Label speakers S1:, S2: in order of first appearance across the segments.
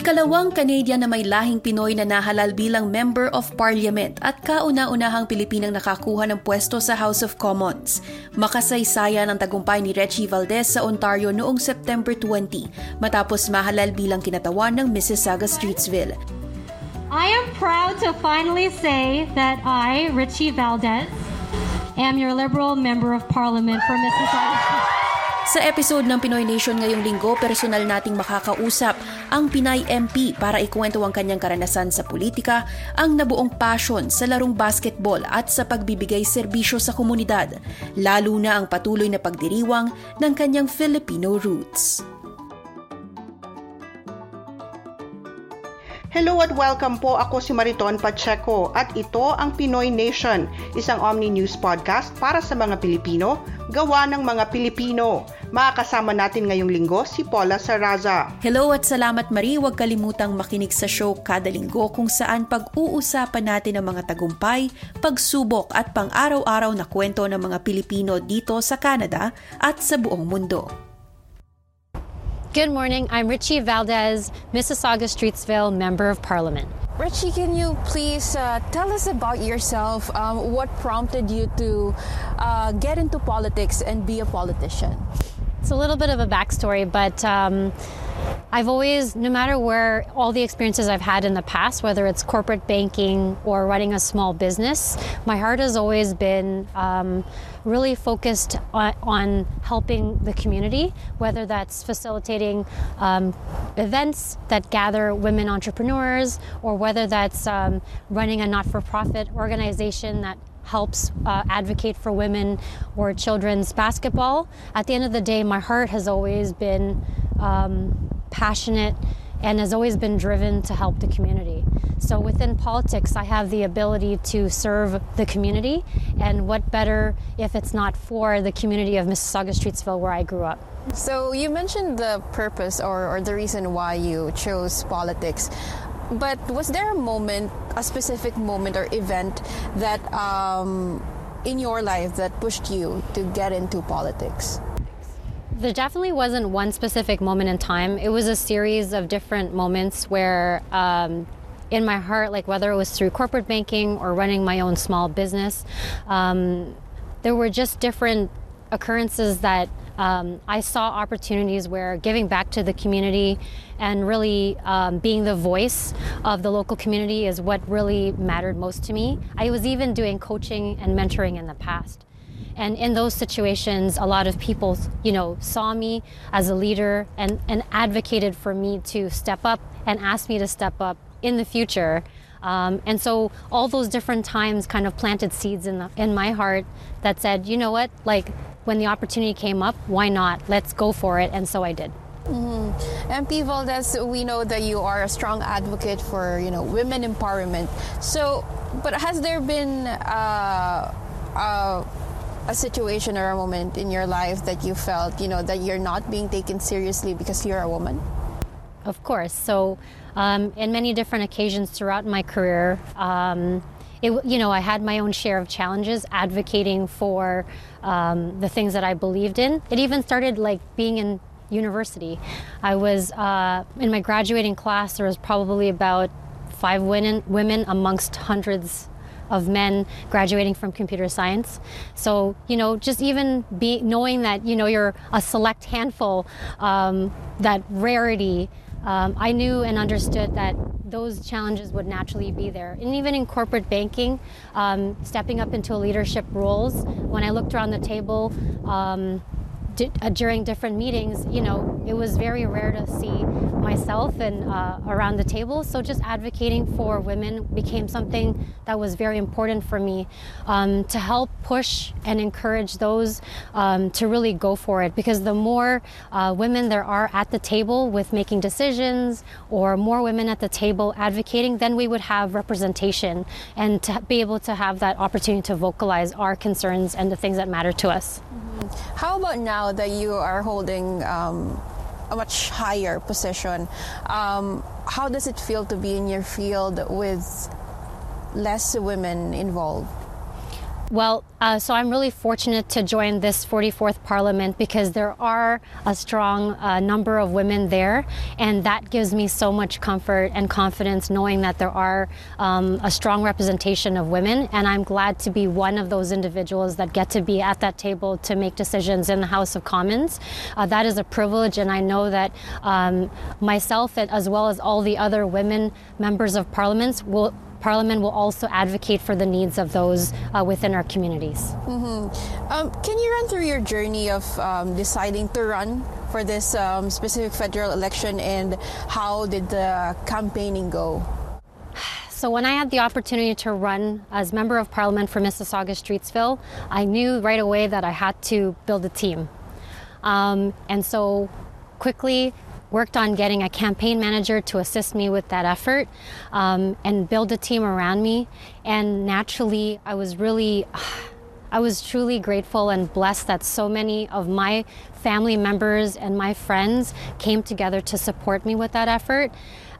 S1: Ikalawang Canadian na may lahing Pinoy na nahalal bilang Member of Parliament at kauna-unahang Pilipinang nakakuha ng pwesto sa House of Commons. Makasaysayan ang tagumpay ni Reggie Valdez sa Ontario noong September 20 matapos mahalal bilang kinatawan ng Mississauga Streetsville.
S2: I am proud to finally say that I, Richie Valdez, am your Liberal Member of Parliament for Mississauga.
S1: Sa episode ng Pinoy Nation ngayong linggo, personal nating makakausap ang Pinay MP para ikwento ang kanyang karanasan sa politika, ang nabuong passion sa larong basketball at sa pagbibigay serbisyo sa komunidad, lalo na ang patuloy na pagdiriwang ng kanyang Filipino roots.
S3: Hello at welcome po. Ako si Mariton Pacheco at ito ang Pinoy Nation, isang Omni News podcast para sa mga Pilipino, gawa ng mga Pilipino. Makakasama natin ngayong linggo si Paula Saraza.
S1: Hello at salamat Marie. Huwag kalimutang makinig sa show kada linggo kung saan pag-uusapan natin ang mga tagumpay, pagsubok at pang-araw-araw na kwento ng mga Pilipino dito sa Canada at sa buong mundo.
S4: Good morning. I'm Rechie Valdez, Mississauga Streetsville Member of Parliament.
S5: Rechie, can you please uh, tell us about yourself? Um, what prompted you to uh, get into politics and be a politician?
S4: It's a little bit of a backstory, but um, I've always, no matter where all the experiences I've had in the past, whether it's corporate banking or running a small business, my heart has always been um, really focused on, on, helping the community, whether that's facilitating um, events that gather women entrepreneurs, or whether that's um, running a not for profit organization that helps uh, advocate for women or children's basketball. At the end of the day, my heart has always been um, passionate and has always been driven to help the community. So within politics, I have the ability to serve the community, and what better if it's not for the community of Mississauga Streetsville where I grew up.
S5: So you mentioned the purpose or, or the reason why you chose politics. But was there a moment, a specific moment or event that um, in your life that pushed you to get into politics?
S4: There definitely wasn't one specific moment in time. It was a series of different moments where, um, in my heart, like whether it was through corporate banking or running my own small business, um, there were just different occurrences that um, I saw opportunities where giving back to the community and really um, being the voice of the local community is what really mattered most to me. I was even doing coaching and mentoring in the past. And in those situations, a lot of people, you know, saw me as a leader and, and advocated for me to step up and asked me to step up in the future. Um, and so all those different times kind of planted seeds in, the, in my heart that said, you know what, like when the opportunity came up, why not? Let's go for it. And so I did.
S5: Mm-hmm. MP Valdez, we know that you are a strong advocate for you know women empowerment. So, but has there been uh, uh, a situation or a moment in your life that you felt, you know, that you're not being taken seriously because you're a woman?
S4: Of course. So, um, in many different occasions throughout my career, um, it, you know, I had my own share of challenges advocating for um, the things that I believed in. It even started like being in university. I was uh, in my graduating class. There was probably about five women, women amongst hundreds of men graduating from computer science. So, you know, just even be knowing that, you know, you're a select handful, um, that rarity, um, I knew and understood that those challenges would naturally be there. And even in corporate banking, um, stepping up into leadership roles, when I looked around the table, um, uh, during different meetings, you know, it was very rare to see myself and uh, around the table. So just advocating for women became something that was very important for me um, to help push and encourage those um, to really go for it. Because the more uh, women there are at the table with making decisions, or more women at the table advocating, then we would have representation and to be able to have that opportunity to vocalize our concerns and the things that matter to us.
S5: Mm-hmm. How about now that you are holding um, a much higher position? Um, how does it feel to be in your field with less women involved?
S4: Well, uh, so I'm really fortunate to join this 44th Parliament because there are a strong uh, number of women there, and that gives me so much comfort and confidence knowing that there are um, a strong representation of women. And I'm glad to be one of those individuals that get to be at that table to make decisions in the House of Commons. Uh, that is a privilege, and I know that um, myself, as well as all the other women members of parliaments, will Parliament will also advocate for the needs of those uh, within our communities.
S5: Mm-hmm. Um, can you run through your journey of um, deciding to run for this um, specific federal election and how did the campaigning go?
S4: So when I had the opportunity to run as member of parliament for Mississauga Streetsville, I knew right away that I had to build a team. Um, and so quickly worked on getting a campaign manager to assist me with that effort um, and build a team around me. And naturally, I was really, I was truly grateful and blessed that so many of my family members and my friends came together to support me with that effort.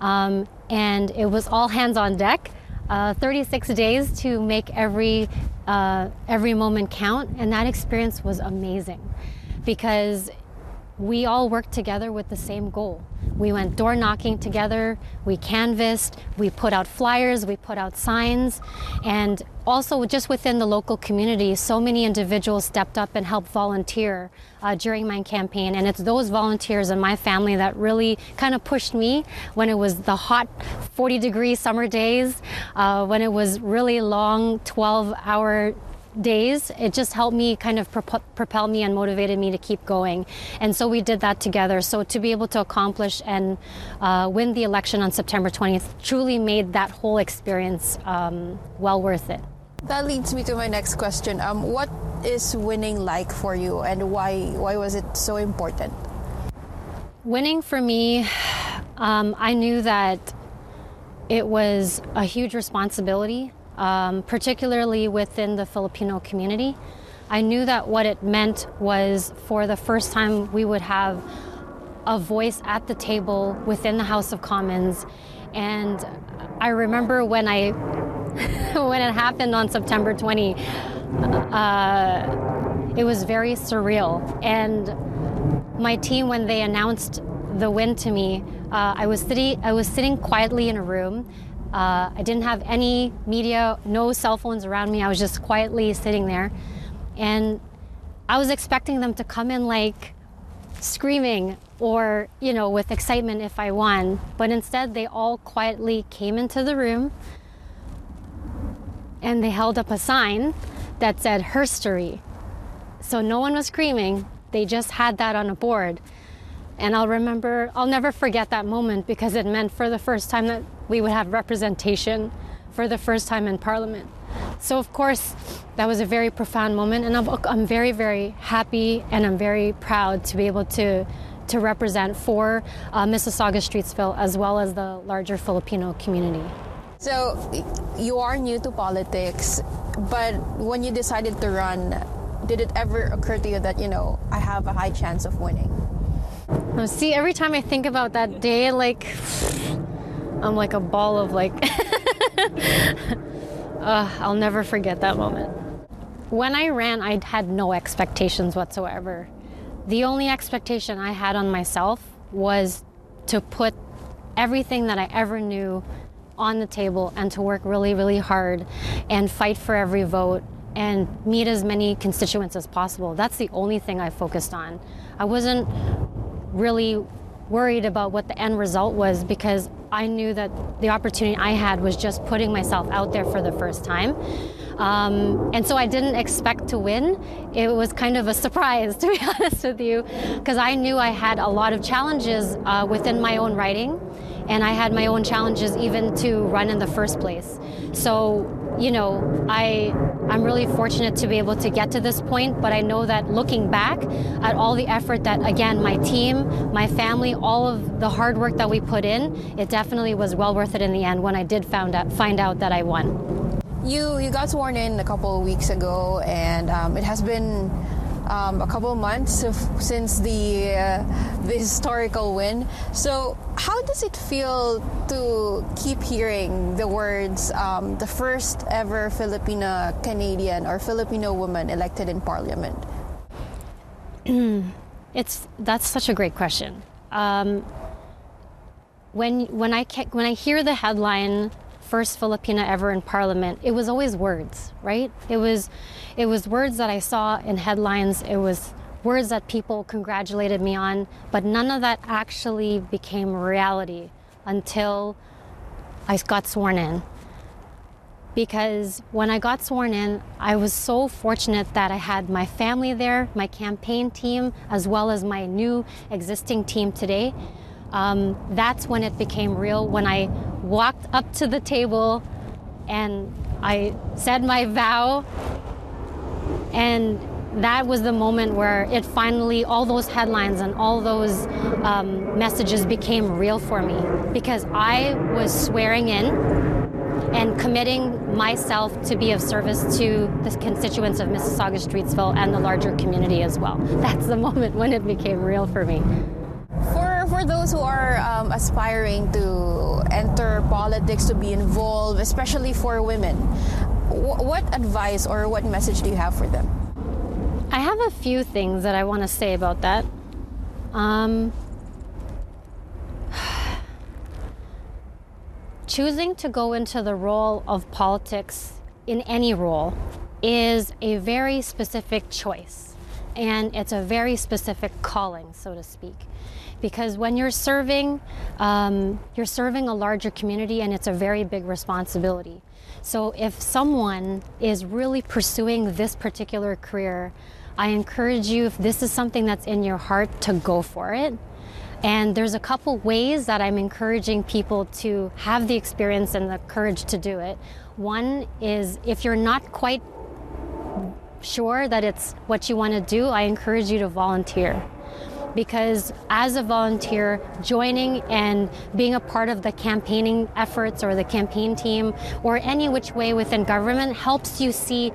S4: Um, and it was all hands on deck. Uh, 36 days to make every uh, every moment count, and that experience was amazing because we all worked together with the same goal. We went door knocking together, we canvassed, we put out flyers, we put out signs, and also just within the local community, so many individuals stepped up and helped volunteer uh, during my campaign. And it's those volunteers and my family that really kind of pushed me when it was the hot 40 degree summer days, uh, when it was really long 12 hour days, it just helped me kind of propel me and motivated me to keep going. And so we did that together. So to be able to accomplish and uh, win the election on September 20th truly made that whole experience um, well worth it.
S5: That leads me to my next question. Um, what is winning like for you, and why why was it so important?
S4: Winning for me, um, I knew that it was a huge responsibility um, particularly within the Filipino community. I knew that what it meant was for the first time we would have a voice at the table within the House of Commons. And I remember when I when it happened on September 20, uh, it was very surreal. And my team, when they announced the win to me, uh, I was sitting I was sitting quietly in a room uh, I didn't have any media, no cell phones around me. I was just quietly sitting there. And I was expecting them to come in like screaming or, you know, with excitement if I won. But instead, they all quietly came into the room and they held up a sign that said herstory. So no one was screaming, they just had that on a board. And I'll remember, I'll never forget that moment because it meant for the first time that we would have representation for the first time in Parliament. So, of course, that was a very profound moment, and I'm, I'm very, very happy and I'm very proud to be able to, to represent for uh, Mississauga Streetsville as well as the larger Filipino community.
S5: So, you are new to politics, but when you decided to run, did it ever occur to you that, you know, I have a high chance of winning?
S4: See, every time I think about that day, like I'm like a ball of like. uh, I'll never forget that moment. When I ran, I had no expectations whatsoever. The only expectation I had on myself was to put everything that I ever knew on the table and to work really, really hard and fight for every vote and meet as many constituents as possible. That's the only thing I focused on. I wasn't really worried about what the end result was because I knew that the opportunity I had was just putting myself out there for the first time. Um, and so I didn't expect to win. It was kind of a surprise, to be honest with you, because I knew I had a lot of challenges uh, within my own writing, and I had my own challenges even to run in the first place. So you know, I I'm really fortunate to be able to get to this point, but I know that looking back at all the effort that again my team, my family, all of the hard work that we put in, it definitely was well worth it in the end when I did found out find out that I won.
S5: You you got sworn in a couple of weeks ago, and um, it has been um, a couple months since the uh, the historical win. So, how does it feel to keep hearing the words um, "the first ever Filipina Canadian or Filipino woman elected in Parliament"?
S4: it's that's such a great question. Um, when when I when I hear the headline first Filipina ever in parliament, it was always words, right? It was it was words that I saw in headlines. It was words that people congratulated me on, but none of that actually became reality until I got sworn in. Because when I got sworn in, I was so fortunate that I had my family there, my campaign team, as well as my new existing team today. Um, that's when it became real, when I walked up to the table and I said my vow. And that was the moment where it finally, all those headlines and all those um, messages became real for me because I was swearing in and committing myself to be of service to the constituents of Mississauga Streetsville and the larger community as well. That's the moment when it became real for me.
S5: For, those who are um, aspiring to enter politics, to be involved, especially for women, what advice or what message do you have for them?
S4: I have a few things that I want to say about that. Um, choosing to go into the role of politics in any role is a very specific choice and it's a very specific calling, so to speak. Because when you're serving, um, you're serving a larger community and it's a very big responsibility. So if someone is really pursuing this particular career, I encourage you, if this is something that's in your heart, to go for it. And there's a couple ways that I'm encouraging people to have the experience and the courage to do it. One is if you're not quite sure that it's what you want to do, I encourage you to volunteer. Because as a volunteer, joining and being a part of the campaigning efforts or the campaign team or any which way within government helps you see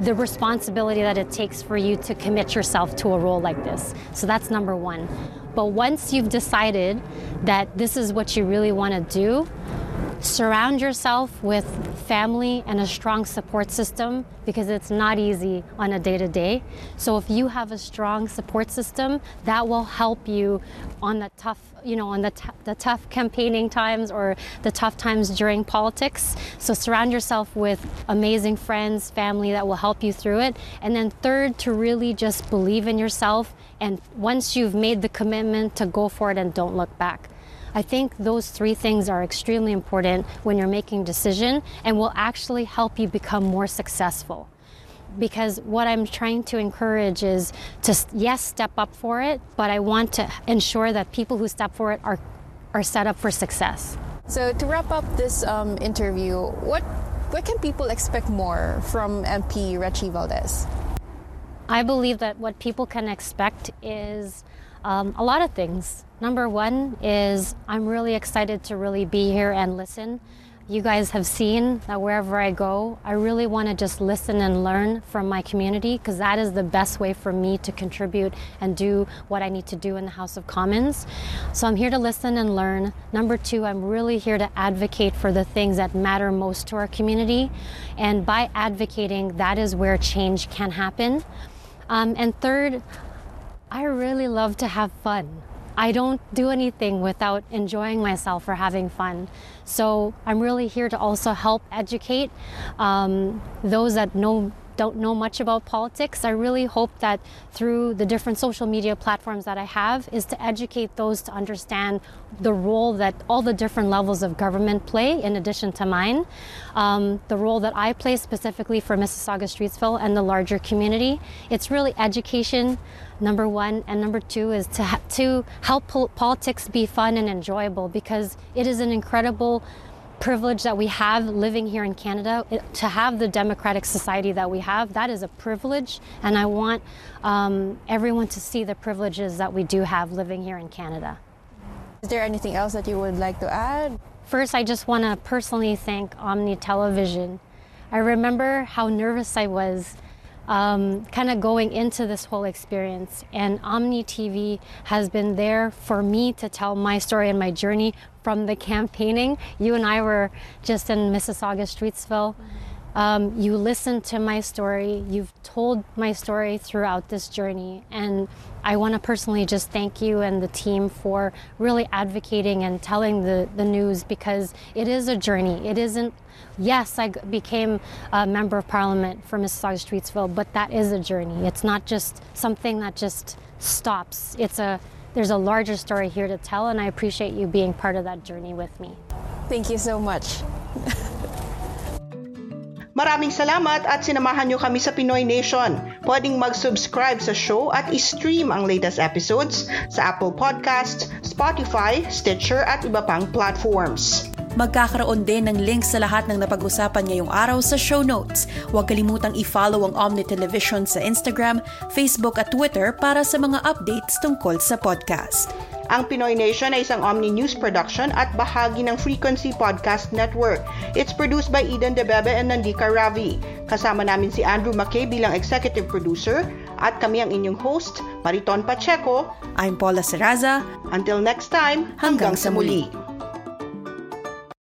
S4: the responsibility that it takes for you to commit yourself to a role like this. So that's number one. But once you've decided that this is what you really want to do, surround yourself with family and a strong support system because it's not easy on a day to day. So if you have a strong support system, that will help you on the tough, you know, on the, the tough campaigning times or the tough times during politics. So surround yourself with amazing friends, family that will help you through it. And then third, to really just believe in yourself. And once you've made the commitment to go for it and don't look back. I think those three things are extremely important when you're making a decision and will actually help you become more successful. Because what I'm trying to encourage is to, yes, step up for it, but I want to ensure that people who step for it are, are set up for success.
S5: So, to wrap up this um, interview, what, what can people expect more from MP Rechie Valdez?
S4: I believe that what people can expect is um, a lot of things. Number one is I'm really excited to really be here and listen. You guys have seen that wherever I go, I really want to just listen and learn from my community because that is the best way for me to contribute and do what I need to do in the House of Commons. So I'm here to listen and learn. Number two, I'm really here to advocate for the things that matter most to our community. And by advocating, that is where change can happen. Um, and third, I really love to have fun. I don't do anything without enjoying myself or having fun. So I'm really here to also help educate um, those that know don't know much about politics. I really hope that through the different social media platforms that I have is to educate those to understand the role that all the different levels of government play in addition to mine, um, the role that I play specifically for Mississauga Streetsville and the larger community. It's really education, number one, and number two is to, to help pol- politics be fun and enjoyable because it is an incredible privilege that we have living here in Canada, to have the democratic society that we have, that is a privilege. And I want um, everyone to see the privileges that we do have living here in Canada.
S5: Is there anything else that you would like to add?
S4: First, I just want to personally thank Omni Television. I remember how nervous I was um, kind of going into this whole experience. And Omni TV has been there for me to tell my story and my journey from the campaigning. You and I were just in Mississauga, Streetsville. Um, you listened to my story. You've told my story throughout this journey. And I want to personally just thank you and the team for really advocating and telling the, the news because it is a journey. It isn't, yes, I became a member of parliament for Mississauga Streetsville, but that is a journey. It's not just something that just stops. It's a, there's a larger story here to tell, and I appreciate you being part of that journey with me.
S5: Thank you so much.
S3: Maraming salamat at sinamahan nyo kami sa Pinoy Nation. Pwedeng mag-subscribe sa show at i-stream ang latest episodes sa Apple Podcast, Spotify, Stitcher at iba pang platforms.
S1: Magkakaroon din ng links sa lahat ng napag-usapan ngayong araw sa show notes. Huwag kalimutang i-follow ang Omni Television sa Instagram, Facebook at Twitter para sa mga updates tungkol sa podcast.
S3: Ang Pinoy Nation ay isang Omni News production at bahagi ng Frequency Podcast Network. It's produced by Eden Debebe and Nandika Ravi. Kasama namin si Andrew McKay bilang executive producer at kami ang inyong host, Mariton Pacheco.
S1: I'm Paula Seraza.
S3: Until next time, hanggang, hanggang sa muli. muli.